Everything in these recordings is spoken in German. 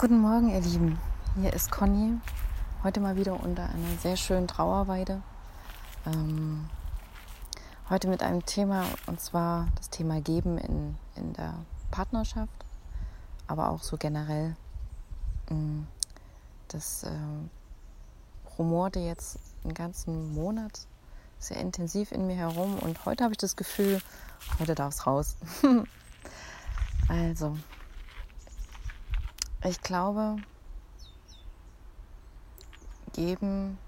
Guten Morgen, ihr Lieben. Hier ist Conny. Heute mal wieder unter einer sehr schönen Trauerweide. Ähm, heute mit einem Thema, und zwar das Thema Geben in, in der Partnerschaft, aber auch so generell. Ähm, das äh, rumorte jetzt einen ganzen Monat sehr intensiv in mir herum und heute habe ich das Gefühl, heute darf es raus. also, ich glaube, geben,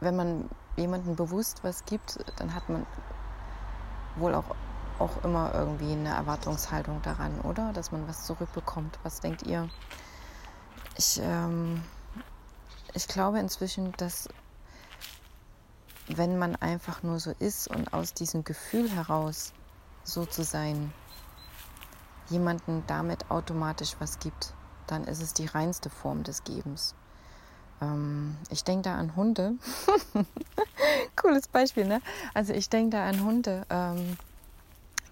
wenn man jemandem bewusst was gibt, dann hat man wohl auch, auch immer irgendwie eine Erwartungshaltung daran, oder? Dass man was zurückbekommt. Was denkt ihr? Ich, ähm, ich glaube inzwischen, dass wenn man einfach nur so ist und aus diesem Gefühl heraus so zu sein, jemanden damit automatisch was gibt, dann ist es die reinste Form des Gebens. Ähm, ich denke da an Hunde. Cooles Beispiel, ne? Also ich denke da an Hunde, ähm,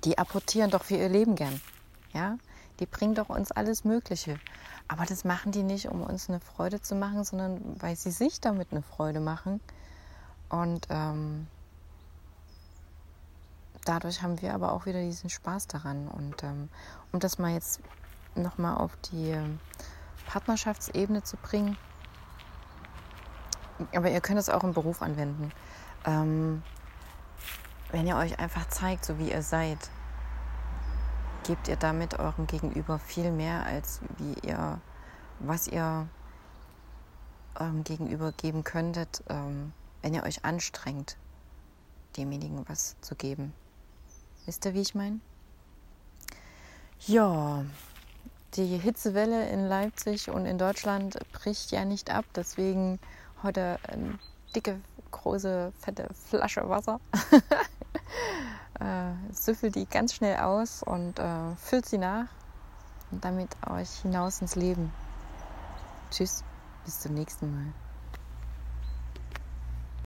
die apportieren doch für ihr Leben gern. Ja, die bringen doch uns alles Mögliche. Aber das machen die nicht, um uns eine Freude zu machen, sondern weil sie sich damit eine Freude machen. Und ähm, dadurch haben wir aber auch wieder diesen Spaß daran. Und ähm, um das mal jetzt nochmal auf die ähm, Partnerschaftsebene zu bringen, aber ihr könnt es auch im Beruf anwenden. Ähm, wenn ihr euch einfach zeigt, so wie ihr seid, gebt ihr damit eurem Gegenüber viel mehr, als wie ihr, was ihr eurem Gegenüber geben könntet, ähm, wenn ihr euch anstrengt, demjenigen was zu geben. Wisst ihr, wie ich meine? Ja, die Hitzewelle in Leipzig und in Deutschland bricht ja nicht ab. Deswegen heute eine dicke, große, fette Flasche Wasser. äh, süffelt die ganz schnell aus und äh, füllt sie nach und damit euch hinaus ins Leben. Tschüss, bis zum nächsten Mal.